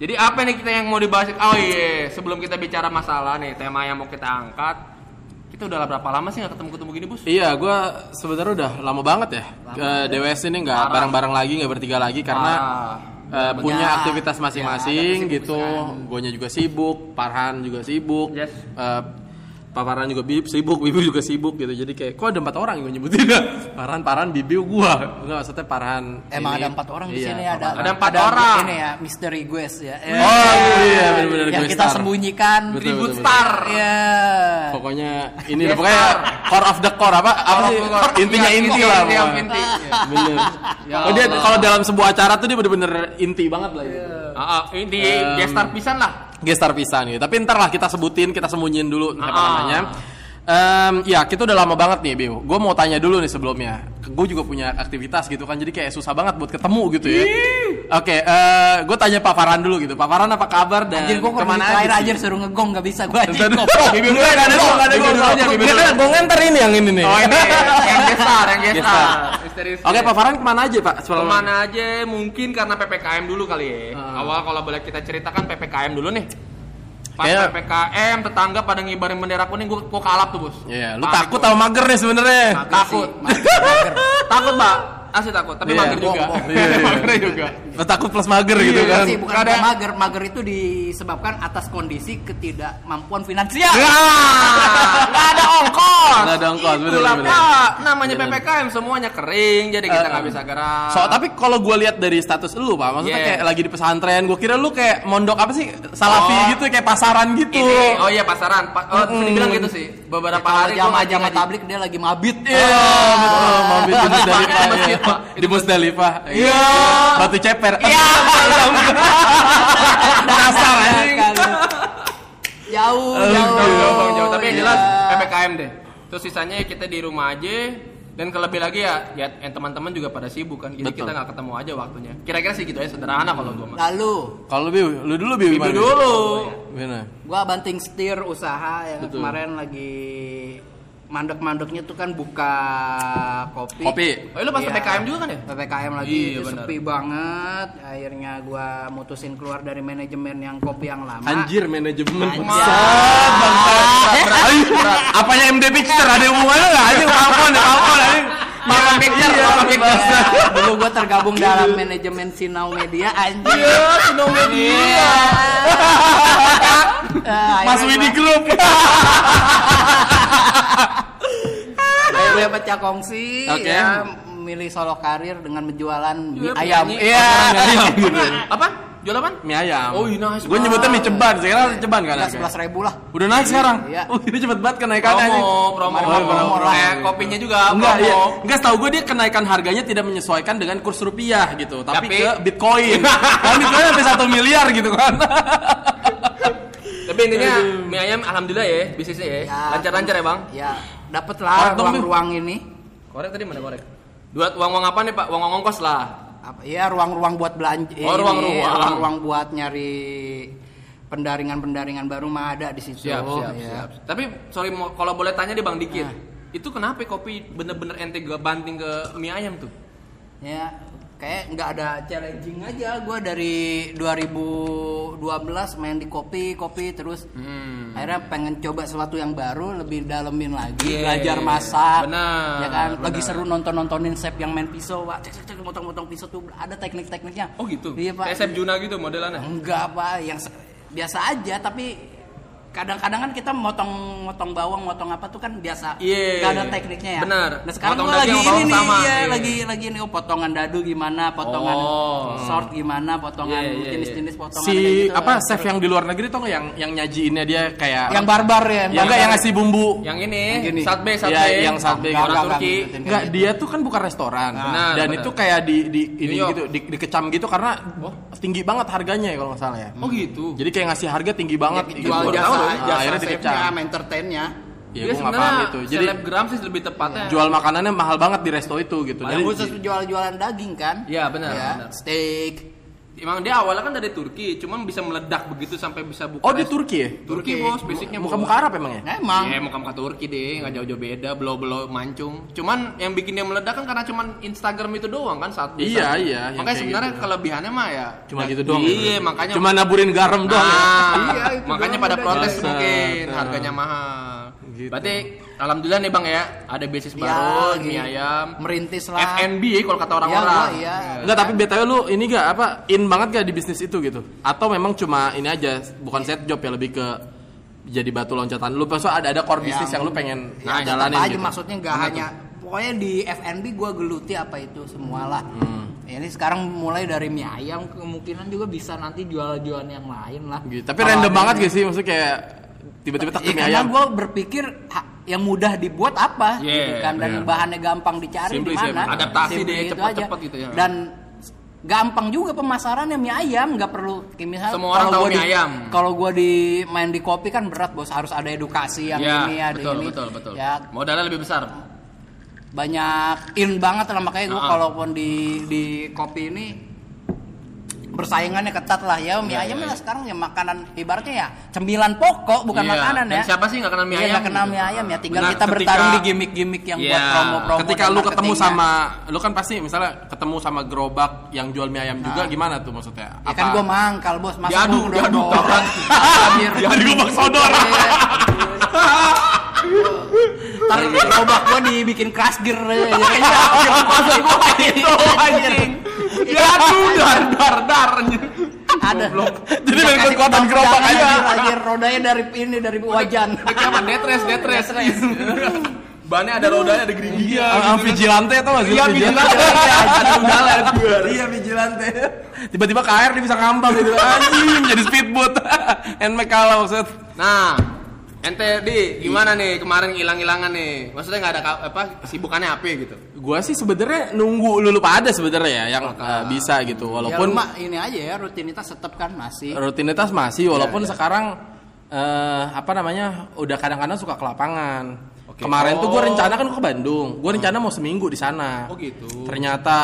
Jadi apa nih kita yang mau dibahas? Oh iya, sebelum kita bicara masalah nih tema yang mau kita angkat, kita udah berapa lama sih nggak ketemu-ketemu gini bus? Iya, gue sebenarnya udah lama banget ya. Ke DWS ini nggak bareng-bareng lagi, nggak bertiga lagi karena Ah. eh, punya aktivitas masing-masing ya, gitu. Guanya juga sibuk, Parhan juga sibuk. Yes. Eh, Pak Farhan juga bib sibuk, Bibi juga sibuk gitu. Jadi kayak kok ada empat orang yang gue nyebutin Farhan, Parhan, Bibi, gua. Enggak maksudnya Parhan. Emang ini. ada empat orang di Iya, sini ada. Ada empat orang. Ini ya misteri guys ya. Oh iya benar-benar yang gue kita star. sembunyikan. Tribute star. Iya. Pokoknya ini pokoknya core of the core apa? Apa sih? Intinya Iya, inti inti, lah. inti, inti. Bener. Ya oh dia kalau dalam sebuah acara tuh dia bener-bener inti banget lah gitu. Ah, ah, ini di gestar pisan lah. Gestar pisan gitu. Tapi ntar lah kita sebutin, kita sembunyiin dulu siapa Ah. namanya. Em, ya kita udah lama banget nih Biu. Gue mau tanya dulu nih sebelumnya. Gue juga punya aktivitas gitu kan, jadi kayak susah banget buat ketemu gitu ya. Oke, gue tanya Pak Farhan dulu gitu. Pak Farhan apa kabar dan Anjir gua ke mana terakhir aja? aja sih? suruh ngegong gak bisa gua aja. Bentar, Bibi dulu nggak ada nggak ada gua soalnya. Gue nganter ini yang ini nih. Oh ini yang gestar, yang gestar. Oke Pak Farhan ke mana aja Pak? Sebelum- Ke mana aja mungkin karena PPKM dulu kali ya. Awal kalau boleh kita ceritakan PPKM dulu nih. Pas Kayak- PPKM tetangga pada ngibarin bendera kuning gua gua kalap tuh, Bos. Iya, lu Panik takut gua. sama mager nih sebenarnya. takut. takut, Mbak. Asli takut, tapi Iya, mager juga. bohong, bohong. Iya, iya. Mager juga. Takut plus mager gitu Iya kan. sih bukan Ada- ada mager, mager itu disebabkan atas kondisi ketidakmampuan finansial. Ya, nggak ada ongkos. Nggak ada ongkos, bener, bener. Pak. Namanya PPKM semuanya kering, jadi kita nggak bisa gerak. So, tapi kalau gue lihat dari status lu, Pak, maksudnya Yeah. kayak lagi di pesantren, gue kira lu kayak mondok apa sih? Salafi Oh. gitu, kayak pasaran gitu. Ini, oh iya pasaran. Pa, oh, bisa dibilang gitu sih. Beberapa Kalau hari gua jamaah ngaji- jamaah ngaji. tablik dia lagi mabit. Iya, betul. Mabit di Musdalifah. Di iya. Pak. Di Musdalifah. Iya. Batu ceper. Iya. Dasar anjing. Jauh, Jauh, jauh. jauh. Tapi yang jelas Iya. PPKM deh. Terus sisanya kita di rumah aja. Dan kelebih lagi ya, ya yang teman-teman juga pada sibuk kan. Jadi Betul. kita nggak ketemu aja waktunya. Kira-kira sih gitu ya sederhana kalau gua mah. Lalu Kalau lu, lu dulu gimana? dulu. Gua banting setir usaha yang Betul. kemarin lagi mandek-mandeknya tuh kan buka kopi. Kopi. Oh, lu pas Iya. PPKM juga kan ya? PPKM lagi Iya, sepi banget. Akhirnya gua mutusin keluar dari manajemen yang kopi yang lama. Anjir manajemen Anjir. bangsat, bangsat. Ayo, Apanya MD Picture ada hubungannya nggak? Anjing Falcon, ya, Falcon anjing. Makan picture, Iya, makan picture. bangsat. Dulu gua tergabung dalam manajemen Sinau Media anjir. Iya, Sino Media. Mas Widi Group. Akhirnya pecah kongsi Oke. ya milih solo karir dengan menjualan mie Iya, ayam. Iya. Gitu. Apa? Jual apa? Mie ayam. Oh, iya, nice Gue nyebutnya mie ceban, sekarang ceban kan? sebelas ribu lah. Udah naik sekarang? Iya. Oh, ini cepet banget kenaikannya. Promo, promo, Oh, promo. promo, promo. Kayak kopinya juga Enggak, promo. iya. Enggak setahu gue dia kenaikan harganya tidak menyesuaikan dengan kurs rupiah gitu, tapi, Tapi- ke Bitcoin. Kan Bitcoin sampai satu miliar gitu kan. Tapi intinya mie ayam alhamdulillah ya bisnisnya ya. Ya. Lancar-lancar ya, Bang. Ya, dapet lah ruang-ruang ini. Korek tadi mana korek? Dua uang-uang apa nih, Pak? Uang ongkos lah. Apa ya ruang-ruang buat belanja Oh, ruang-ruang. ruang-ruang buat nyari pendaringan-pendaringan baru mah ada di situ. Siap, siap, ya. siap. Tapi sorry kalau boleh tanya deh Bang dikit. Nah. Itu kenapa kopi bener-bener ente gak banting ke mie ayam tuh? Ya, kayak nggak ada challenging aja gua dari 2012 main di kopi kopi terus Hmm. akhirnya pengen coba sesuatu yang baru lebih dalemin lagi Yeah. belajar masak Benar, ya kan lagi benar. seru nonton nontonin chef yang main pisau wah cek cek cek motong-motong pisau tuh ada teknik-tekniknya Oh gitu. iya pak Kayak Chef Juna gitu modelannya. enggak pak yang biasa aja tapi kadang-kadang kan kita motong motong bawang motong apa tuh kan biasa Iya. nggak ada tekniknya ya Benar. nah sekarang Motong gua lagi ini nih bawang sama. iya, Iya. lagi lagi nih oh, potongan dadu gimana potongan Oh. short gimana potongan Iya, iya, jenis-jenis potongan si gitu. apa chef yang di luar negeri tuh nggak yang yang nyajiinnya dia kayak yang barbar ya yang enggak yang ngasih bumbu Yang ini, Yang gini. satbe, satbe. Ya, yang satbe enggak, Orang Turki. enggak, Enggak, dia tuh kan bukan restoran. Benar, dan benar. itu kayak di di ini New York. gitu, di, dikecam gitu karena tinggi banget harganya ya kalau nggak salah ya. Oh gitu. Jadi kayak ngasih harga tinggi banget Ya, gitu. Loh, Nah, akhirnya dikecam. entertainnya Ya, Dia gue nggak paham itu. Jadi selebgram sih lebih tepatnya. jual makanannya mahal banget di resto itu gitu. yang Jadi khusus jual-jualan daging kan Iya, benar, ya, benar. steak emang dia awalnya kan dari Turki, cuman bisa meledak begitu sampai bisa buka. Oh di Turki ya? Turki bos, basicnya. Muka-muka Arab emang ya? Emang. Iya, muka-muka Turki deh, nggak jauh-jauh beda, belo-belo mancung. Cuman yang bikin dia meledak kan karena cuman Instagram itu doang kan saat Iya, iya, yang Makanya sebenarnya gitu. kelebihannya mah ya Cuma ya- gitu doang. Iya, ya? makanya Cuma naburin garam doang ya? Nah, Iya, itu makanya doang pada protes mungkin Nah. harganya mahal. Gitu. Berarti alhamdulillah nih Bang ya, ada bisnis Ya, baru, lagi mie ayam, merintis lah. FNB kalau kata Iya, orang-orang. gua iya. Enggak, tapi BTW lu ini gak apa in banget gak di bisnis itu gitu? Atau memang cuma ini aja bukan set job ya lebih ke jadi batu loncatan lu maksudnya ada ada core bisnis yang, lu pengen Ya, jalanin aja gitu. maksudnya nggak hanya pokoknya di FNB gua geluti apa itu semua lah. Hmm. Ya, ini sekarang mulai dari mie ayam kemungkinan juga bisa nanti jual-jualan yang lain lah. Gitu. Tapi Kalau random banget gak sih maksudnya kayak tiba-tiba tak Ya, karena ayam. gue berpikir yang mudah dibuat apa, Yeah, gitu kan, dan yeah. bahannya gampang dicari di mana. adaptasi deh, itu cepet-cepet aja. gitu ya. Dan gampang juga pemasarannya mie ayam, nggak perlu misalnya Semua orang kalau tahu mie di- ayam. Kalau gue di main di kopi kan berat bos, harus ada edukasi yang Iya, ini ada betul, ini. betul, betul. Ya Modalnya lebih besar. banyak in banget lah makanya gue Ah. kalaupun di di kopi ini bersaingannya ketat lah ya mie Iya, ayam iya, lah iya. sekarang ya makanan ibaratnya ya cemilan pokok bukan Iya, makanan dan ya siapa sih nggak kenal mie Iya, ayam nggak kenal gitu. mie ayam ya tinggal Benar, kita ketika- bertarung di gimmick-gimmick yang buat Iya, promo-promo Ketika dan lu ketemu sama lu kan pasti misalnya ketemu sama gerobak yang jual mie ayam juga gimana tuh maksudnya? ya kan gue mangkal bos masa Diadu, gua diadu. Hadir. Jadi gerobak sodor. Iya. Ntar gerobak gue dibikin crash gear ya. Masa gua itu anjing. Diadu dar dar dar. ada Jadi main kekuatan gerobak aja. anjir, anjir. rodanya dari ini dari wajan Ini apa? Detres, detres. Bannya ada rodanya, ada gerigi. Ah, vigilante atau nggak sih? Iya, vigilante. Ada udara, ada udara. Iya vigilante. Tiba-tiba ke air dia bisa ngambang gitu. Anjing jadi speedboat. Nmax kalah maksud. Nah, ente di gimana nih kemarin hilang-hilangan nih? Maksudnya nggak ada apa sibukannya apa gitu? Gua sih sebenarnya nunggu lu lupa ada sebenarnya ya yang eh, bisa gitu ya walaupun mah ini aja ya rutinitas tetap kan masih rutinitas masih walaupun iya. sekarang eh, apa namanya udah kadang-kadang suka ke lapangan. Oke. Kemarin tuh gue Oh. rencana kan ke Bandung. Gue rencana mau seminggu di sana. Oh, gitu. Ternyata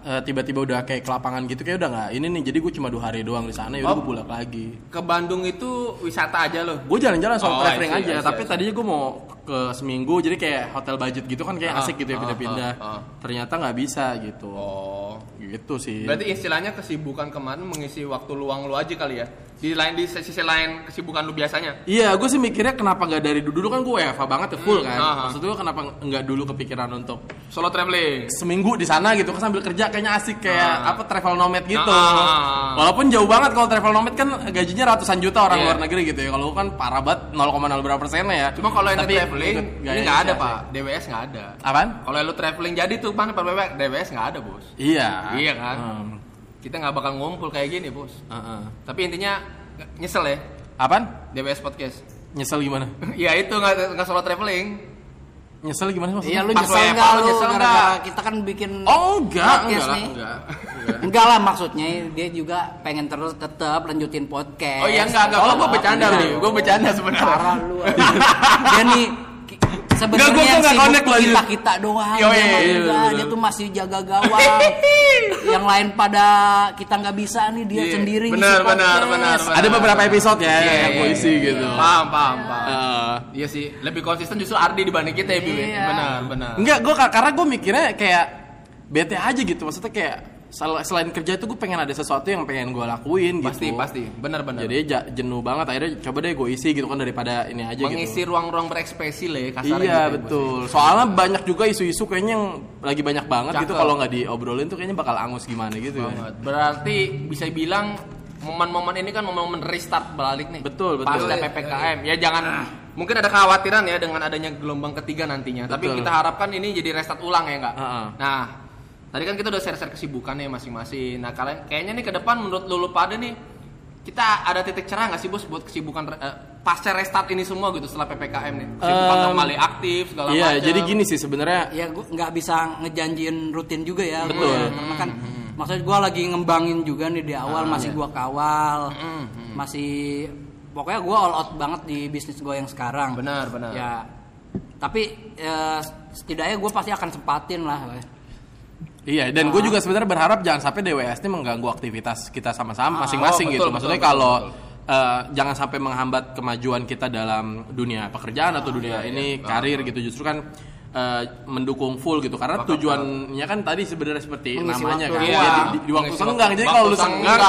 eh, tiba-tiba udah kayak ke lapangan gitu kayak udah nggak ini nih. Jadi gue cuma dua hari doang di sana. Ya udah Oh. gue pulang lagi. Ke Bandung itu wisata aja loh. Gue jalan-jalan soal Oh, traveling I see, aja. I see, Tapi tadinya gue mau ke seminggu. Jadi kayak hotel budget gitu kan kayak Ah, asik gitu ya ah, pindah-pindah. ah, ah. Ternyata nggak bisa gitu. Oh. Gitu sih. Berarti istilahnya kesibukan kemarin mengisi waktu luang lu aja kali ya. Di lain di sisi lain kesibukan lu biasanya. Iya, gue sih mikirnya kenapa nggak dari dulu dulu kan gue WFH banget ya full Hmm, kan. ah. Maksud gue kenapa nggak dulu kepikiran untuk Solo traveling. seminggu di sana gitu kan sambil kerja kayaknya asik kayak Ah. apa travel nomad gitu. Ah. Walaupun jauh banget kalau travel nomad kan gajinya ratusan juta orang Iya. luar negeri gitu ya. Kalau lu kan parah banget 0,0 berapa persennya ya. Cuma kalau yang traveling ikut ini nggak ada pak, asik. DWS nggak ada. Apaan? Kalau lu traveling jadi tuh pan DWS nggak ada bos. Iya. Iya kan? Hmm. Kita nggak bakal ngumpul kayak gini bos. Heeh. Tapi intinya nyesel ya Apaan? DWS podcast. Nyesel gimana? ya itu nggak nggak solo traveling. Nyesel gimana maksudnya? Iya lu nyesel enggak lu nyesel gara-gara nggak? kita kan bikin Oh enggak, podcast enggak lah, nih. enggak. Enggak lah maksudnya dia juga pengen terus tetap lanjutin podcast. Oh iya enggak enggak. Kalau gue bercanda Iya. nih, gue bercanda sebenarnya. Parah lu. dia nih sebenarnya nggak sibuk connect kita kita doang. Yo, Dia iya, iya, bener. dia tuh masih jaga gawang. yang lain pada kita nggak bisa nih dia Iya, sendiri benar, benar, benar, benar. Ada beberapa episode ya Iya, yang gue iya, isi iya. gitu. Paham paham paham. Eh, Iya sih, lebih konsisten justru Ardi dibanding kita ya, ya? Iya. Benar, benar. Enggak, gue karena gue mikirnya kayak bete aja gitu. Maksudnya kayak selain kerja itu gue pengen ada sesuatu yang pengen gue lakuin gitu. Pasti, pasti. Benar, benar. Jadi ja- jenuh banget akhirnya coba deh gue isi gitu kan daripada ini aja mengisi gitu. ruang-ruang berekspresi lah ya kasarnya Iya gitu ya, betul. Soalnya banyak juga isu-isu kayaknya yang lagi banyak banget gitu Cakep. kalau nggak diobrolin tuh kayaknya bakal angus gimana gitu. ya. Banget. Berarti bisa bilang momen-momen ini kan momen-momen restart balik nih. Betul, betul. Pasca PPKM. Ya jangan mungkin ada kekhawatiran ya dengan adanya gelombang ketiga nantinya. Tapi Betul. kita harapkan ini jadi restart ulang ya enggak? Heeh. Nah, tadi kan kita udah share-share kesibukan nih masing-masing. Nah, kalian kayaknya nih ke depan menurut lu, lu pada nih kita ada titik cerah nggak sih bos buat kesibukan eh, pasca restart ini semua gitu setelah ppkm nih? Kesibukan Em, kembali aktif segala Iya, macam jadi gini sih sebenarnya. Ya gua nggak bisa ngejanjiin rutin juga ya Betul. gua. karena kan maksudnya gua lagi ngembangin juga nih di awal masih gua kawal masih pokoknya gua all out banget di bisnis gua yang sekarang. Benar benar. Ya tapi eh, setidaknya gue pasti akan sempatin lah Iya, dan gue juga sebenarnya berharap jangan sampai DWS ini mengganggu aktivitas kita sama-sama oh, masing-masing betul, gitu. betul, Maksudnya betul, kalau eh, jangan sampai menghambat kemajuan kita dalam dunia pekerjaan atau dunia ini karir gitu. Justru kan eh, mendukung full gitu. Karena tujuannya kan tadi sebenarnya seperti Mengisi namanya waktu kan. Iya, di, di- di waktu senggang. Jadi kalau lu senggang,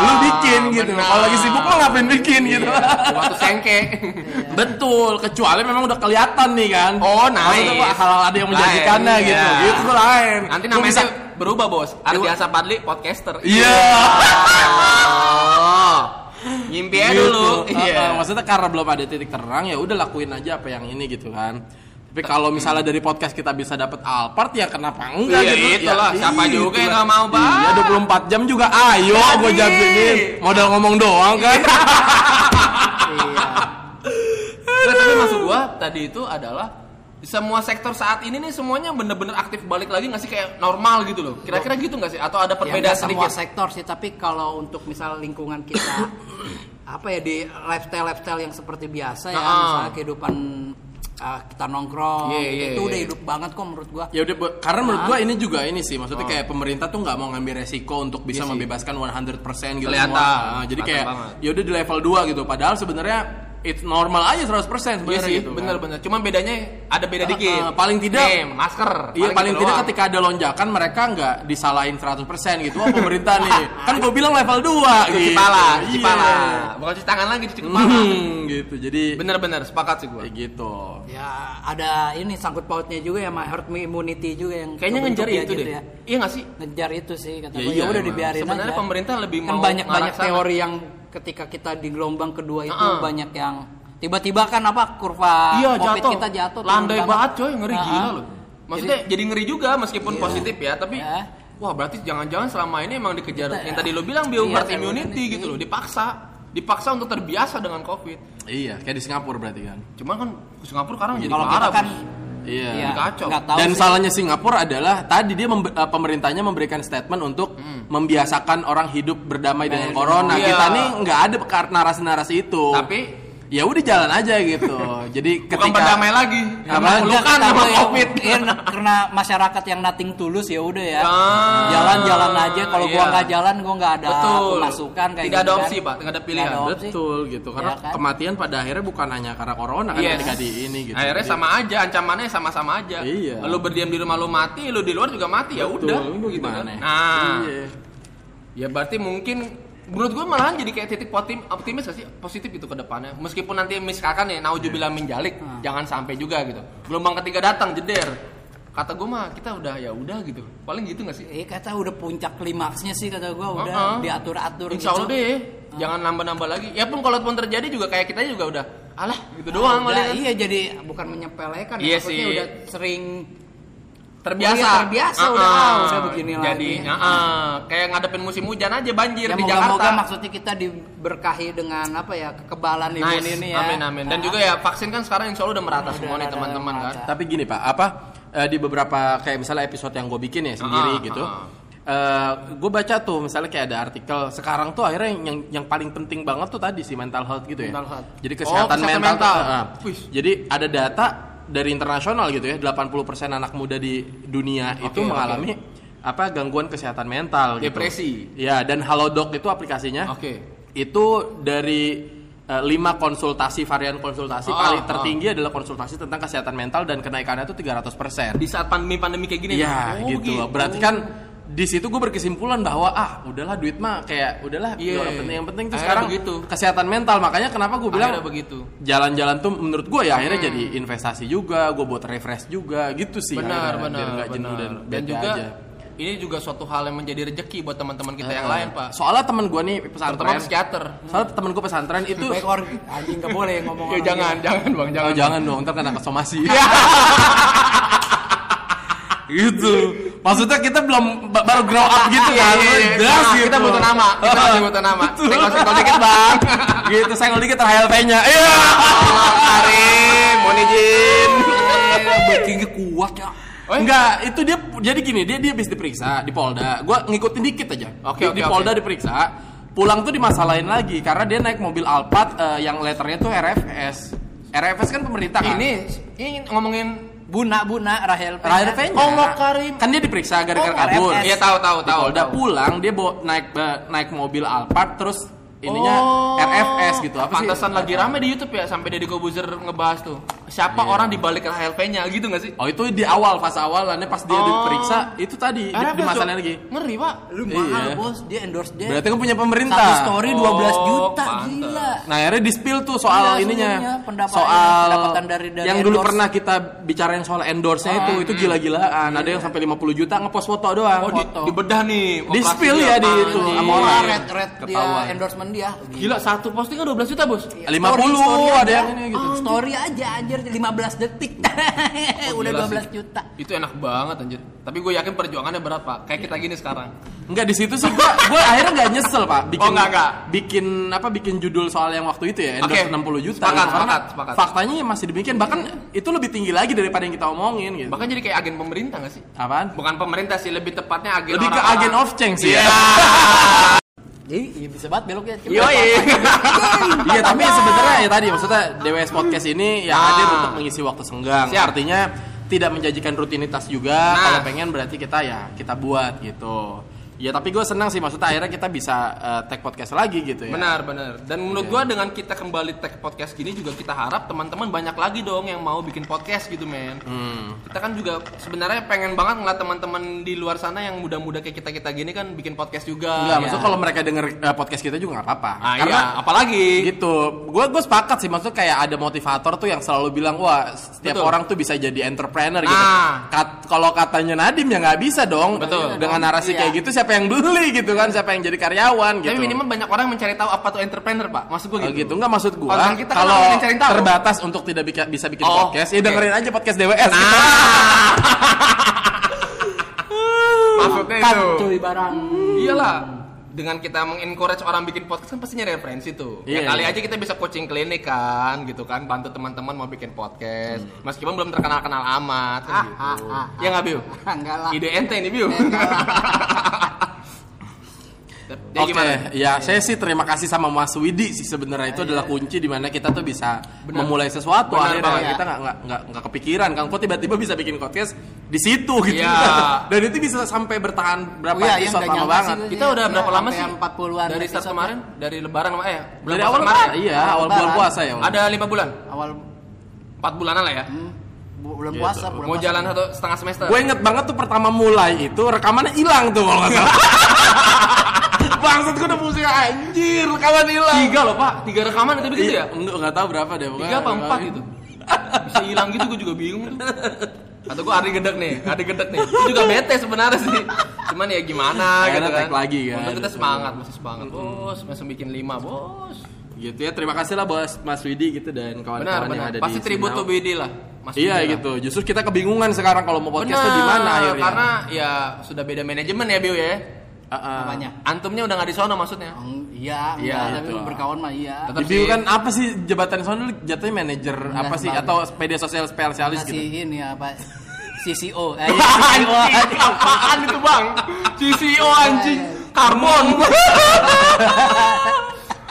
lu bikin gitu. Kalau lagi sibuk mah ngapain bikin gitu. Di waktu sengke. Betul, kecuali memang udah kelihatan nih kan. Oh, nice. Maksudnya, Pak, hal ada yang menjanjikannya Lain, gitu. iya. Gitu lain. Nanti Lu namanya bisa- berubah bos. Ardiasa Padli podcaster. Iya. Oh. Ngimpi aja Gitu. dulu. Uh, Iya. uh, maksudnya karena belum ada titik terang ya udah lakuin aja apa yang ini gitu kan. Tapi kalau misalnya dari podcast kita bisa dapat Alphard ya kenapa enggak Iya, gitu. itulah. Siapa iya, juga yang nggak mau, Bang? Iya 24 jam juga ayo gue jawabin. Modal ngomong doang kan. Iya. Nggak, tapi maksud gua tadi itu adalah di semua sektor saat ini nih semuanya bener-bener aktif balik lagi nggak sih kayak normal gitu loh. Kira-kira gitu nggak sih? Atau ada Ya, perbedaan semua sedikit? sektor sih, tapi kalau untuk misal lingkungan kita apa ya di lifestyle lifestyle yang seperti biasa ya, Ah. misalnya kehidupan ah, kita nongkrong, Iya, gitu, iya, itu iya. udah hidup banget kok menurut gua. Ya udah karena menurut gua ini juga ini sih maksudnya Oh. kayak pemerintah tuh nggak mau ngambil resiko untuk bisa Iya sih. membebaskan 100% gitu Kelihatan. semua. Nah, jadi kayak ya udah di level 2 gitu. Padahal sebenarnya it's normal aja 100% Iya sebenarnya sih, gitu. kan. bener-bener. Cuma bedanya ada beda Uh, dikit. uh, paling tidak- Nih, masker. Iya paling gitu tidak doang. ketika ada lonjakan mereka nggak disalahin 100% gitu. Oh pemerintah nih. Kan gue bilang level 2 cuci gitu. kepala, Iya. cuci kepala. Bukan cuci tangan lagi, cuci kepala. Hmm, gitu. Jadi Bener-bener, sepakat sih gua. kayak gitu. Ya ada ini sangkut pautnya juga ya sama herd immunity juga yang Kayaknya ngejar ya itu gitu deh. ya. Iya nggak sih? Ngejar itu sih kata Ya gua. iya, Ya udah emang. dibiarin Sebenarnya pemerintah lebih kan mau banyak banyak ngarah sana. teori yang ketika kita di gelombang kedua itu Heeh. banyak yang tiba-tiba kan apa kurva iya, covid jatuh. kita jatuh Landai banget coy, ngeri Heeh. gila loh. Maksudnya jadi, ngeri juga meskipun positif ya, tapi Ya. wah berarti jangan-jangan selama ini emang dikejar Kita- yang tadi lo bilang bio Iya, immunity ini. gitu loh, dipaksa. Dipaksa untuk terbiasa dengan covid. Iya, kayak di Singapura berarti kan. Cuman kan ke Singapura sekarang jadi kalau kita kan. Iya. ya, kacau. tahu Dan sih. salahnya Singapura adalah tadi dia membe- eh, pemerintahnya memberikan statement untuk membiasakan orang hidup berdamai dengan Dengan corona. Iya. Kita nih nggak ada narasi-narasi itu. Tapi ya udah jalan aja gitu. Jadi bukan ketika berdamai lagi. Apa? Karena kan kata sama gua covid. iya, karena masyarakat yang nating tulus ya udah ya. Ah, Jalan-jalan aja kalau gua iya. nggak jalan gua nggak ada Betul. pemasukan kayak Tidak gitu ada kan. opsi, Pak. Tidak ada pilihan. Nggak ada opsi. betul gitu. Karena Ya kan? kematian pada akhirnya bukan hanya karena corona kan Yes. di ini gitu. Akhirnya Jadi- sama aja, ancamannya sama-sama aja. Iya. Lu berdiam di rumah lu mati, lu di luar juga mati ya udah. gitu kan. gimana? Nah, Iya. ya berarti mungkin menurut gue malahan jadi kayak titik optim, optimis gak sih? Positif itu ke depannya. Meskipun nanti misalkan ya naujubillah menjalik Hmm. jangan sampai juga gitu. Gelombang ketiga datang jeder. Kata gue mah kita udah ya udah gitu. Paling gitu gak sih? Eh kata udah puncak klimaksnya sih kata gua udah Uh-uh. diatur-atur Insya Allah gitu. deh jangan nambah-nambah lagi. Ya pun kalau pun terjadi juga kayak kita juga udah alah gitu doang Udah, iya jadi bukan menyepelekan Iya ya, sih. udah sering terbiasa Oh iya, terbiasa udah, Ah, ah, udah begini jadi lagi. ah, kayak ngadepin musim hujan aja banjir ya di moga-moga Jakarta maksudnya kita diberkahi dengan apa ya kekebalan imun Nice. ini ya. Amin amin. Dan Ah. juga ya vaksin kan sekarang insya Allah udah merata semua nih teman-teman kan. Tapi gini Pak, apa eh, di beberapa kayak misalnya episode yang gue bikin ya sendiri Ah, gitu. ah. gue baca tuh misalnya kayak ada artikel sekarang tuh akhirnya yang yang paling penting banget tuh tadi si mental health gitu ya. Mental health. Jadi Oh, kesehatan, kesehatan mental. mental. tuh. Wih. Jadi ada data dari internasional gitu ya, 80% anak muda di dunia itu Oke, mengalami apa gangguan kesehatan mental gitu. Depresi. Ya, dan Halodoc itu aplikasinya. Oke. Itu dari eh, lima konsultasi varian konsultasi Oh, paling oh. tertinggi adalah konsultasi tentang kesehatan mental dan kenaikannya itu 300%. Di saat pandemi-pandemi kayak gini. Iya Oh, gitu. loh. Berarti kan di situ gue berkesimpulan bahwa ah udahlah duit mah kayak udahlah Iya. yang penting yang penting tuh Akhirnya sekarang begitu. kesehatan mental makanya kenapa gue bilang Akhirnya begitu. jalan-jalan tuh menurut gue ya akhirnya jadi investasi juga gue buat refresh juga gitu sih Benar, akhirnya, benar, biar nggak jenuh benar. dan, Dan juga aja. ini juga suatu hal yang menjadi rezeki buat teman-teman kita yang Eh, lain, Pak. soalnya temen gue nih Terutama pesantren psikiater. soalnya temen gue pesantren itu Baik or anjing nggak boleh ngomong Ya orang jangan, jangan Bang, Oh, jangan. jangan dong, ntar kena kesomasi. gitu. Maksudnya kita belum ba- baru grow up gitu Iya, kan. iya, iya. Das Nah, gitu. Kita butuh nama, kita masih butuh nama. Senggol-senggol dikit, Bang. gitu, senggol dikit HLP-nya. Iya. Karim, mohon izin. Backingnya kuat ya. Oh, iya? Enggak, itu dia jadi gini, dia dia habis diperiksa di Polda. Gua ngikutin dikit aja. Oke, di, oke, di. Polda diperiksa, pulang tuh dimasalahin lagi karena dia naik mobil Alphard eh, yang letternya tuh RFS. RFS kan pemerintah kan? Ini ini ngomongin Buna Buna Rahel Peña. Rahel Peña. Oh, Makarim. Kan dia diperiksa gara-gara Oh, kabur. Iya tahu tahu tahu. Tahu. pulang dia bawa naik ba- naik mobil Alphard terus ininya Oh. RFS gitu apa sih? Pantesan lagi rame di YouTube ya sampai Deddy Kobuzer ngebahas tuh. Siapa Iya. orang di balik HLP-nya gitu gak sih? Oh itu di awal fase awalannya pas dia Oh. diperiksa itu tadi di, di masalahnya lagi. Ngeri, Pak. Lu mahal Iya. bos, dia endorse dia. Berarti kan punya pemerintah. Satu story 12 Oh, juta pantes. gila. Nah akhirnya di spill tuh soal Iya, ininya, soal pendapatan dari- dari yang dulu endorse. pernah kita bicarain soal endorse-nya itu, itu gila-gilaan. Ada yang sampai 50 juta ngepost foto doang. Oh, di, Foto. dibedah nih. Di spill ya di itu, sama orang. red red dia endorsement dia. Gila, satu postingnya 12 juta, Bos. 50 Story- story ada aja. yang ini gitu. Oh, story aja anjir 15 detik. Udah Gila 12 sih. juta. Itu enak banget anjir. Tapi gue yakin perjuangannya berat, Pak. Kayak kita gini sekarang. Enggak di situ sih gua gua akhirnya nggak nyesel, Pak. Bikin Oh, nggak, nggak. bikin apa bikin judul soal yang waktu itu ya, endorse Oke. 60 juta. Sepakat, Karena sepakat, sepakat. Faktanya ya masih demikian, bahkan itu lebih tinggi lagi daripada yang kita omongin gitu. Bahkan jadi kayak agen pemerintah gak sih? Apaan? Bukan pemerintah sih, lebih tepatnya agen Lebih ke agen of change sih Iya. ya. Jadi iya bisa banget beloknya. Yoi. Iya tapi sebenarnya ya tadi maksudnya DWS podcast ini ya Ah. hadir untuk mengisi waktu senggang. Siap. Artinya tidak menjanjikan rutinitas juga. Nah. Kalau pengen berarti kita ya kita buat gitu. Ya tapi gue senang sih maksudnya akhirnya kita bisa eh, tag podcast lagi gitu ya. Benar, benar. Dan menurut Iya. gua dengan kita kembali tag podcast gini juga kita harap teman-teman banyak lagi dong yang mau bikin podcast gitu, men. Hmm. Kita kan juga sebenarnya pengen banget ngeliat teman-teman di luar sana yang muda-muda kayak kita-kita gini kan bikin podcast juga. Enggak, Ya. maksudnya kalau mereka denger eh, podcast kita juga nggak apa-apa. Ah, iya, apalagi gitu. Gue gue sepakat sih maksudnya kayak ada motivator tuh yang selalu bilang wah setiap Betul. orang tuh bisa jadi entrepreneur gitu. Nah. Kat- kalau katanya Nadim ya nggak bisa dong. Betul. Dengan narasi Iya. kayak gitu siapa yang beli gitu kan? Siapa yang jadi karyawan gitu. Tapi minimal banyak orang mencari tahu apa tuh entrepreneur, Pak. Maksud gua Oh gitu. gitu nggak maksud gua Konten kita kan kalau orang yang cari tahu. terbatas untuk tidak bika- bisa bikin Oh, podcast ya oke. dengerin aja podcast DWS gitu. Nah. Maksudnya Kan itu. cuy barang. Iyalah. Dengan kita mengencourage orang bikin podcast kan pasti nyari referensi tuh. Iya, ya kali iya. aja kita bisa coaching klinik kan, gitu kan, bantu teman-teman mau bikin podcast. Meskipun belum terkenal-kenal amat kan Ah, gitu. ah, ah, ya nggak, Biu? Enggak lah. Ide ente ini, Biu. Oke, gimana? ya saya sih terima kasih sama Mas Widi sih sebenarnya itu adalah kunci di mana kita tuh bisa memulai sesuatu Benar akhirnya banget. kita nggak nggak nggak nggak kepikiran kan kok tiba-tiba bisa bikin podcast di situ gitu Iya. dan itu bisa sampai bertahan berapa Oh iya, yang episode lama banget sih. Kita udah Iya, berapa lama sampai sih? yang 40-an Dari start kemarin, dari lebaran sama eh dari awal kemarin. iya awal bulan puasa ya Ada lima bulan, Awal empat bulanan lah ya. hmm, bu- bulan Gitu. puasa, bulan Mau puasa. jalan satu setengah semester. gue inget banget tuh pertama mulai itu rekamannya hilang tuh kalau nggak salah Bangsat gue udah pusing anjir rekaman hilang Tiga loh pak, tiga rekaman itu begitu Iya, ya? enggak nggak tahu berapa deh pokoknya Tiga apa empat gitu? Bisa hilang gitu gue juga bingung tuh. Atau gue hari gedek nih, hari gedek nih. Gue juga bete sebenarnya sih. Cuman ya gimana gitu kan. lagi kan. Untuk kita semangat, masih semangat bos, masih bikin lima bos. gitu ya terima kasih lah bos Mas Widi gitu dan kawan-kawan yang ada Pasti di tribut Sinau. tuh Widi lah. Mas Iya Widi lah. gitu. Justru kita kebingungan sekarang kalau mau podcast tuh di mana akhirnya. Karena ya sudah beda manajemen ya Bio ya. Heeh. Apanya? Antumnya udah nggak di sono maksudnya. Hmm, Iya, Iya, enggak, tapi gitu. berkawan mah iya. Tetap Di Biu sih. kan apa sih jabatan sono lu jatuhnya manajer apa sih atau media sosial spesialis gitu. ini apa? CCO. Eh, iya, CCO. Anjing, apaan itu bang? CCO anjing, karbon.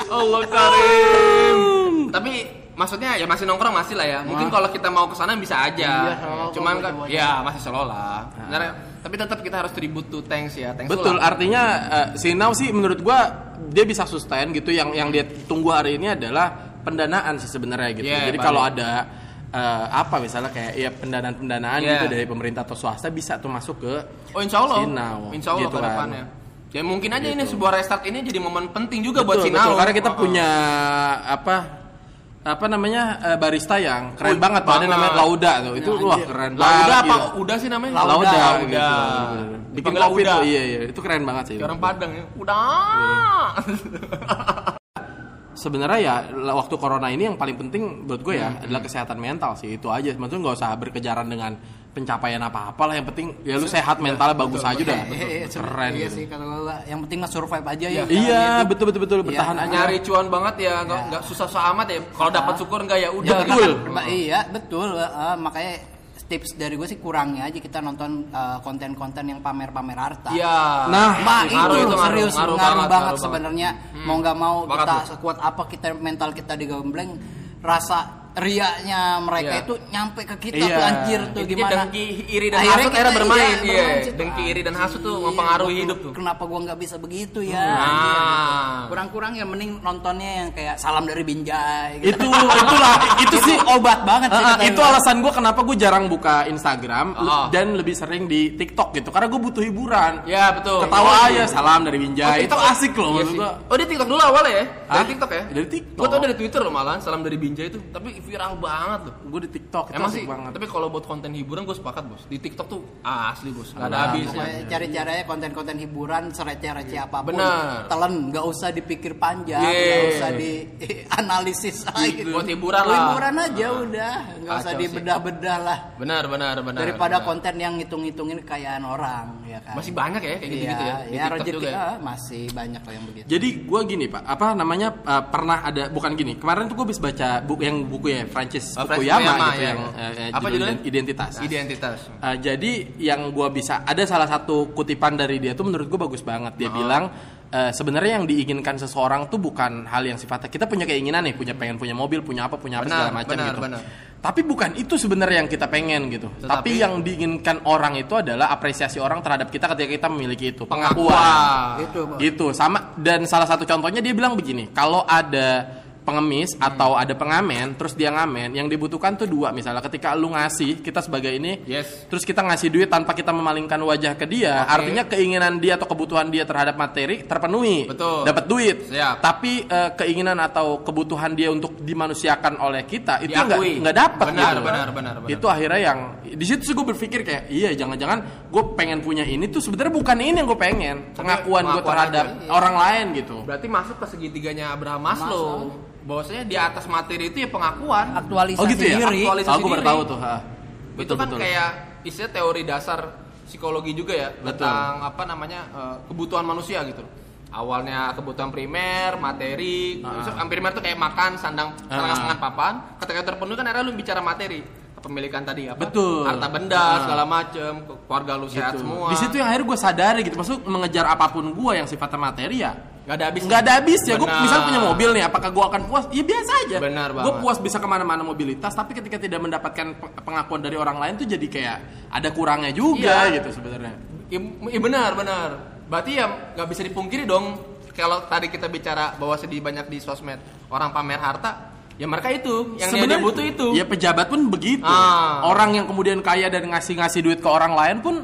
Allah karim. Tapi maksudnya ya masih nongkrong masih lah ya. Mungkin kalau kita mau ke sana bisa aja. Iya, Cuman kan ya masih lah. Sebenarnya, tapi tetap kita harus tribute to thanks ya. Thanks Betul, ulang. artinya eh, Sinau sih menurut gua dia bisa sustain gitu yang yang dia tunggu hari ini adalah pendanaan sih sebenarnya gitu. Iya, Jadi kalau ada eh, apa misalnya kayak ya pendanaan-pendanaan Iya. gitu dari pemerintah atau swasta bisa tuh masuk ke Oh insya Allah, Sinau, insya Allah gitu ke kan. depannya. Ya mungkin aja ini Gitu. sebuah restart ini jadi momen penting juga buat betul, Sinau. betul. karena kita oh. punya apa apa namanya eh, barista yang keren Oh, banget tuh ada namanya Lauda tuh itu Ya, wah keren Lauda banget apa gitu. udah sih namanya? Lauda, Lauda. gitu. bikin Dipanggil kopi Uda. tuh iya iya itu keren banget sih orang Padang ya. Udah. sebenarnya ya waktu corona ini yang paling penting buat gue ya adalah kesehatan mental sih itu aja maksudnya nggak usah berkejaran dengan pencapaian apa apa lah yang penting ya lu sehat mentalnya bagus aja udah Iya, iya, keren Iya gitu. sih kalau gua yang penting mah survive aja ya. iya betul betul betul bertahan Iya, aja Nyari cuan banget ya, nggak Ya. nggak susah-susah amat ya. Kalau dapat syukur nggak ya udah. Ya, Betul. Iya betul eh, makanya tips dari gue sih kurangnya aja kita nonton eh, konten-konten yang pamer-pamer harta. Iya. Nah, Mbak Ngaruh itu, ngaruh, serius ngaruh ngaruh, banget, ngaruh sebenarnya mau nggak mau Sepakat kita tuh. sekuat apa kita mental kita digembleng rasa riaknya mereka Iya. itu nyampe ke kita Iya. tuh anjir tuh Intinya gimana dengki iri dan Akhirnya hasut akhirnya bermain, iya, iya. bermain situ. Dengki iri dan hasut tuh Iya, mempengaruhi gua- hidup tuh. kenapa gua nggak bisa begitu ya Nah. kurang-kurang ya mending nontonnya yang kayak salam dari Binjai gitu. itu itulah itu sih obat banget sih kata itu gua. alasan gue kenapa gue jarang buka Instagram Oh. dan lebih sering di TikTok gitu karena gue butuh hiburan Ya betul. ketawa Oh, aja salam dari Binjai itu TikTok. asik loh Iya Oh dia TikTok dulu awalnya ya? Dari? TikTok ya? Dari TikTok. Gue tau dari Twitter loh malah, salam dari Binjai itu. Tapi viral banget loh. gue di TikTok itu Emang sih, banget tapi kalau buat konten hiburan gue sepakat bos. Di TikTok tuh asli bos, nggak ada Nah, habisnya. Pokoknya cari caranya konten-konten hiburan sereceh-receh apa pun Bener. telan nggak usah dipikir panjang Yeah. nggak usah di analisis lagi Buat hiburan lah. hiburan aja udah nggak usah dibedah-bedah lah Benar, benar, benar. daripada benar. konten yang ngitung-ngitungin kekayaan orang ya kan Masih banyak ya kayak gitu-gitu Iya, ya. Di ya TikTok juga ya. ah, masih banyak kok yang begitu Jadi gue gini pak, apa namanya uh, pernah ada bukan gini. Kemarin tuh gue habis baca buku yang buku ya Francis Oh, Fukuyama Fukuyama, gitu ya. yang uh, uh, Apa judul judulnya? Identitas. Identitas. Uh, jadi yang gue bisa ada salah satu kutipan dari dia tuh menurut gue bagus banget. Dia bilang uh, sebenarnya yang diinginkan seseorang tuh bukan hal yang sifatnya kita punya keinginan nih, punya pengen punya mobil, punya apa, punya apa Benar, segala macam benar, gitu. benar. Tapi bukan itu sebenarnya yang kita pengen gitu. Tetapi- Tapi yang diinginkan orang itu adalah apresiasi orang terhadap kita ketika kita memiliki itu, Pengakuan. Gitu, Bos. gitu sama dan salah satu contohnya dia bilang begini kalau ada pengemis atau ada pengamen terus dia ngamen yang dibutuhkan tuh dua misalnya ketika lu ngasih kita sebagai ini Yes. terus kita ngasih duit tanpa kita memalingkan wajah ke dia Oke. artinya keinginan dia atau kebutuhan dia terhadap materi terpenuhi Betul. dapat duit Siap. tapi eh, keinginan atau kebutuhan dia untuk dimanusiakan oleh kita itu nggak nggak dapat Benar, gitu benar, benar, benar. itu akhirnya yang di situ gue berpikir kayak iya jangan-jangan gue pengen punya ini tuh sebenarnya bukan ini yang gue pengen pengakuan gue pengakuan terhadap aja, iya. orang lain gitu Berarti masuk ke segitiganya Abraham Maslow. Bahwasanya di atas materi itu ya pengakuan. aktualisasi oh gitu ya diri Aktualisasi aku baru diri. tahu tuh ha. itu betul kan betul kayak istilah teori dasar psikologi juga ya Betul. tentang apa namanya eh, kebutuhan manusia gitu awalnya kebutuhan primer materi Maksudnya, primer itu kayak makan sandang Ah. sangan papan ketika terpenuhi kan akhirnya lu bicara materi kepemilikan tadi apa Betul. harta benda Ah. segala macem keluarga lu sehat Gitu. semua di situ yang akhirnya gue sadari gitu maksud mengejar apa pun gue yang sifatnya materi ya nggak ada habis nggak ada habis ya gue misal punya mobil nih apakah gue akan puas ya biasa aja Benar gue banget. puas bisa ke mana-mana mobilitas tapi ketika tidak mendapatkan pe- pengakuan dari orang lain tuh jadi kayak ada kurangnya juga Iya. gitu sebenarnya Iya benar benar. Berarti ya nggak bisa dipungkiri dong. Kalau tadi kita bicara bahwa sedih banyak di sosmed orang pamer harta, ya mereka itu yang dia butuh itu. ya pejabat pun begitu Ah. orang yang kemudian kaya dan ngasih-ngasih duit ke orang lain pun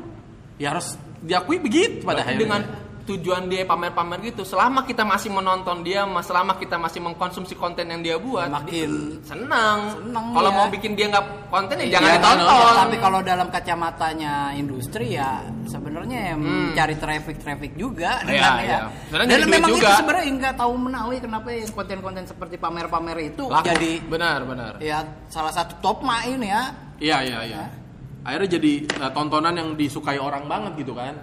ya harus diakui begitu pada Berarti akhirnya dengan tujuan dia pamer-pamer gitu, selama kita masih menonton dia, mas- selama kita masih mengkonsumsi konten yang dia buat, makin senang. Senang, Kalau ya. mau bikin dia nggak konten ya Iya, jangan Iya, ditonton. Ya, tapi kalau dalam kacamatanya industri ya sebenarnya ya mencari traffic traffic juga Iya, dengan iya. ya. Sebenarnya Dan jadi duit memang juga. itu sebenarnya nggak tahu menawi kenapa konten-konten seperti pamer-pamer itu Laku. jadi benar benar. ya salah satu top main ya. Iya iya iya. Akhirnya jadi uh, tontonan yang disukai orang banget gitu kan.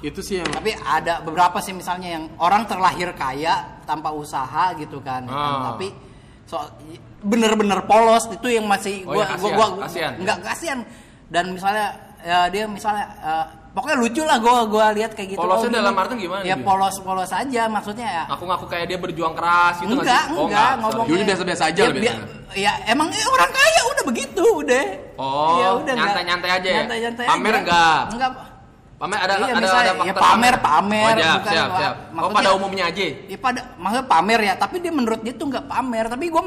Itu sih yang Tapi ada beberapa sih misalnya yang orang terlahir kaya tanpa usaha gitu kan. ya kan. Ah. Tapi so bener-bener polos itu yang masih Oh, gua ya, gua kasihan, gua kasihan. nggak kasihan. Dan misalnya ya dia misalnya eh, pokoknya lucu lah gua gua lihat kayak gitu. Polosnya Oh, dalam arti gimana Ya nih? polos-polos aja maksudnya ya. Aku ngaku kayak dia berjuang keras gitu nggak enggak, sih? Oh, enggak, ngomongnya. Dulunya biasa-biasa aja Ya, biasanya. Ya emang eh, orang kaya udah begitu udah. Oh, Ya udah, enggak- nyantai-nyantai aja ya? Nyantai-nyantai Pamer aja. enggak? Enggak. Pamer ada Iya, ada misalnya, ada ya pamer, pamer, Oh, siap, bukan siap, siap. Oh, pada umumnya aja. Ya pada maksudnya pamer ya, tapi dia menurut dia tuh nggak pamer, tapi gue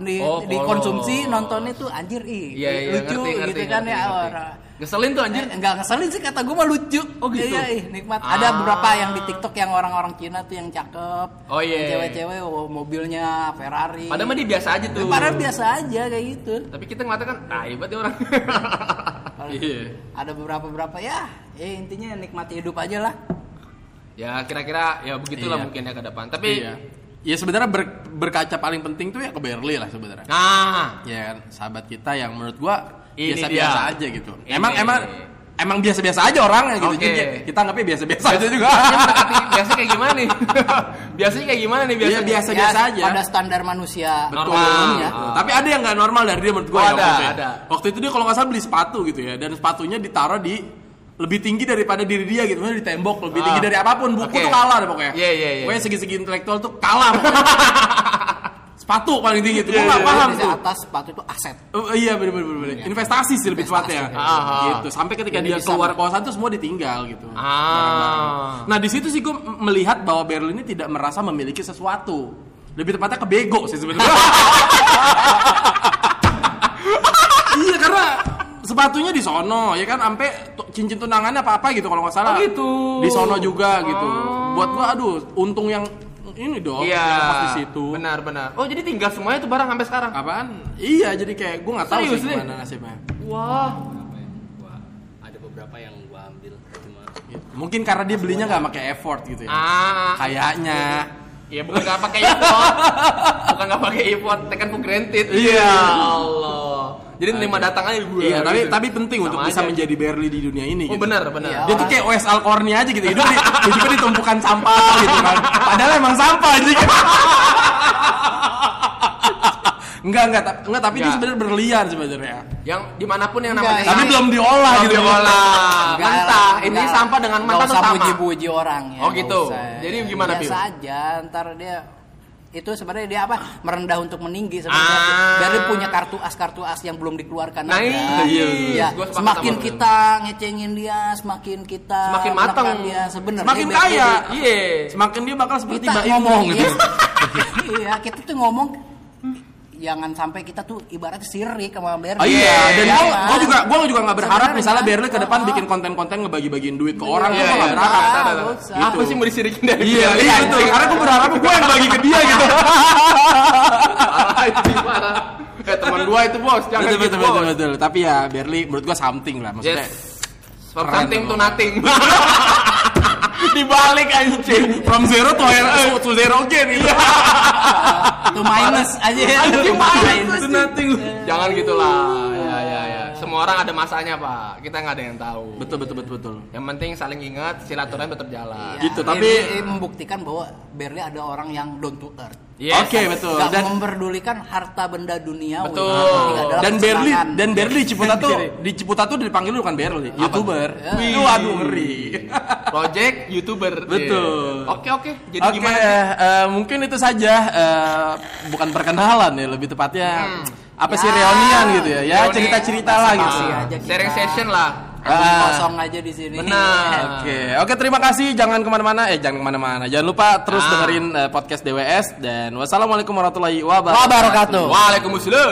di, Oh, dikonsumsi nontonnya tuh anjir ih Iya, iya, lucu ngerti, ngerti, gitu kan ngerti, ya ngerti. Ngeselin tuh anjir. Eh, Enggak ngeselin sih kata gue mah lucu. Oh, gitu? Iya, ih, nikmat. Ah. Ada beberapa yang di TikTok yang orang-orang Cina tuh yang cakep. Oh, iya. Yang Cewek-cewek oh, mobilnya Ferrari. Padahal mah dia biasa aja tuh. Padahal biasa aja kayak gitu. Tapi kita ngeliatnya kan, ah hebat ya orang. Iya. Ada beberapa-beberapa ya, ya intinya nikmati hidup aja lah. ya kira-kira ya begitulah Iya. mungkin ya ke depan. Tapi, Iya. Ya sebenarnya ber- berkaca paling penting tuh ya ke Berli lah sebenarnya. nah, Ya kan, sahabat kita yang menurut gua biasa-biasa aja gitu. Ini. Emang emang emang biasa-biasa aja orangnya gitu. Oke. Jadi kita anggapnya biasa-biasa aja juga. biasa kayak gimana nih? Biasanya kayak gimana nih Iya, biasanya? biasa. Biasa-biasa Ya, aja. Pada standar manusia. Normal. ya. Betul. Tapi ada yang nggak normal dari dia menurut gue Oh, ya ada, waktu ya. ada. Waktu itu dia kalau nggak salah beli sepatu gitu ya, dan sepatunya ditaruh di lebih tinggi daripada diri dia gitu, Maksudnya di tembok lebih Ah. tinggi dari apa pun. Buku Oke. tuh kalah deh pokoknya. Iya, iya, iya. Pokoknya segi-segi intelektual tuh kalah. pokoknya. sepatu paling tinggi itu. Iya, Gue nggak iya, paham Di tuh. atas sepatu itu aset. Oh, iya bener bener bener. Investasi sih lebih tepatnya. Ah, Gitu. Sampai ketika Jadi dia keluar kawasan tuh semua ditinggal gitu. Ah. Nah di situ sih gue melihat bahwa Berlin ini tidak merasa memiliki sesuatu. Lebih tepatnya kebego sih sebenarnya. iya karena sepatunya di sono ya kan sampai cincin tunangannya apa apa gitu kalau nggak salah. Oh, gitu. Di sono juga gitu. Buat gua aduh untung yang ini dong Iya. yang pas di situ. Benar benar. Oh jadi tinggal semuanya itu barang sampai sekarang. Apaan? Iya jadi kayak gua nggak tahu Serius sih gimana nasibnya. Wah. Gua ada beberapa yang gua ambil cuma Gitu. Mungkin karena dia belinya nggak pakai effort gitu ya. Ah. Kayaknya. Ya bukan nggak pakai import. bukan nggak pakai import, taken for granted. Iya. Ya Allah. Jadi terima datangannya gue. Iya, tapi tapi penting untuk bisa aja. menjadi Berli di dunia ini. Oh gitu. benar benar. Iya. Dia tuh kayak OS Alcorni aja gitu. Hidup di, hidupnya di tumpukan sampah gitu kan. Padahal emang sampah aja kan. enggak, enggak, tapi, enggak, tapi dia Enggak. sebenarnya berlian sebenarnya. Yang di mana pun yang Enggak, namanya Tapi belum diolah Belum gitu. diolah. Enggak, Mentah. Ini enggak. sampah dengan Nggak mentah tuh usah sama. puji-puji orang ya. Oh, gitu. usah. Jadi gimana, Biasa Bil? aja, ntar dia itu sebenarnya dia apa merendah untuk meninggi sebenarnya Ah. dari punya kartu as kartu as yang belum dikeluarkan Nah, aja. iya, iya. Ya, semakin kita ngecengin dia semakin kita Semakin menekan dia sebenarnya Semakin dia- kaya. dia- Iya. Semakin dia bakal seperti kita ngomong gitu. iya. iya kita tuh ngomong jangan sampai kita tuh ibaratnya sirik sama Berli Oh iya, dan Jangan. gua, gua juga gua juga nggak berharap Sebenarnya, misalnya Berli ke depan bikin konten-konten ngebagi-bagiin duit ke orang Iya, gua nggak iya. berharap. Ah, nggak usah. Apa sih mau disirikin dari Iya, iya. Karena gua berharap gua yang bagi ke dia gitu. Parah itu parah. Eh teman gua itu bos, jangan betul, gitu betul, bos. betul, betul. Tapi ya Berli menurut gua something lah maksudnya. Yes. From Keren something tuh. to nothing. Dibalik anjing. From zero to eh, to zero again gitu. Minus aja Anjing minus. To nothing. Jangan gitulah. Ya ya ya. Semua orang ada masanya, Pak. Kita nggak ada yang tahu. Betul betul betul betul. Yang penting saling ingat, silaturahmi tetap jalan. Gitu, Ini- tapi- ini membuktikan bahwa Berli ada orang yang down to earth Yes. Oke betul. Gak Dan memperdulikan harta benda dunia Betul. dan Berli dan Berli Ciputat tuh di Ciputat tuh dipanggil bukan Berli, youtuber. Wih. Itu aduh ngeri. Project YouTuber. Betul. Iya. Oke oke. Jadi Oke, gimana? eh, mungkin itu saja eh, bukan perkenalan ya lebih tepatnya apa sih Ya, reunian gitu ya. Ya cerita-cerita lah gitu. Sharing session lah. Ah. kosong aja di sini Benar. Oke, oke terima kasih. Jangan ke mana-mana. Eh jangan ke mana-mana. Jangan lupa terus Ah. dengerin eh, podcast DWS dan wassalamualaikum warahmatullahi wabarakatuh. wabarakatuh Waalaikumsalam.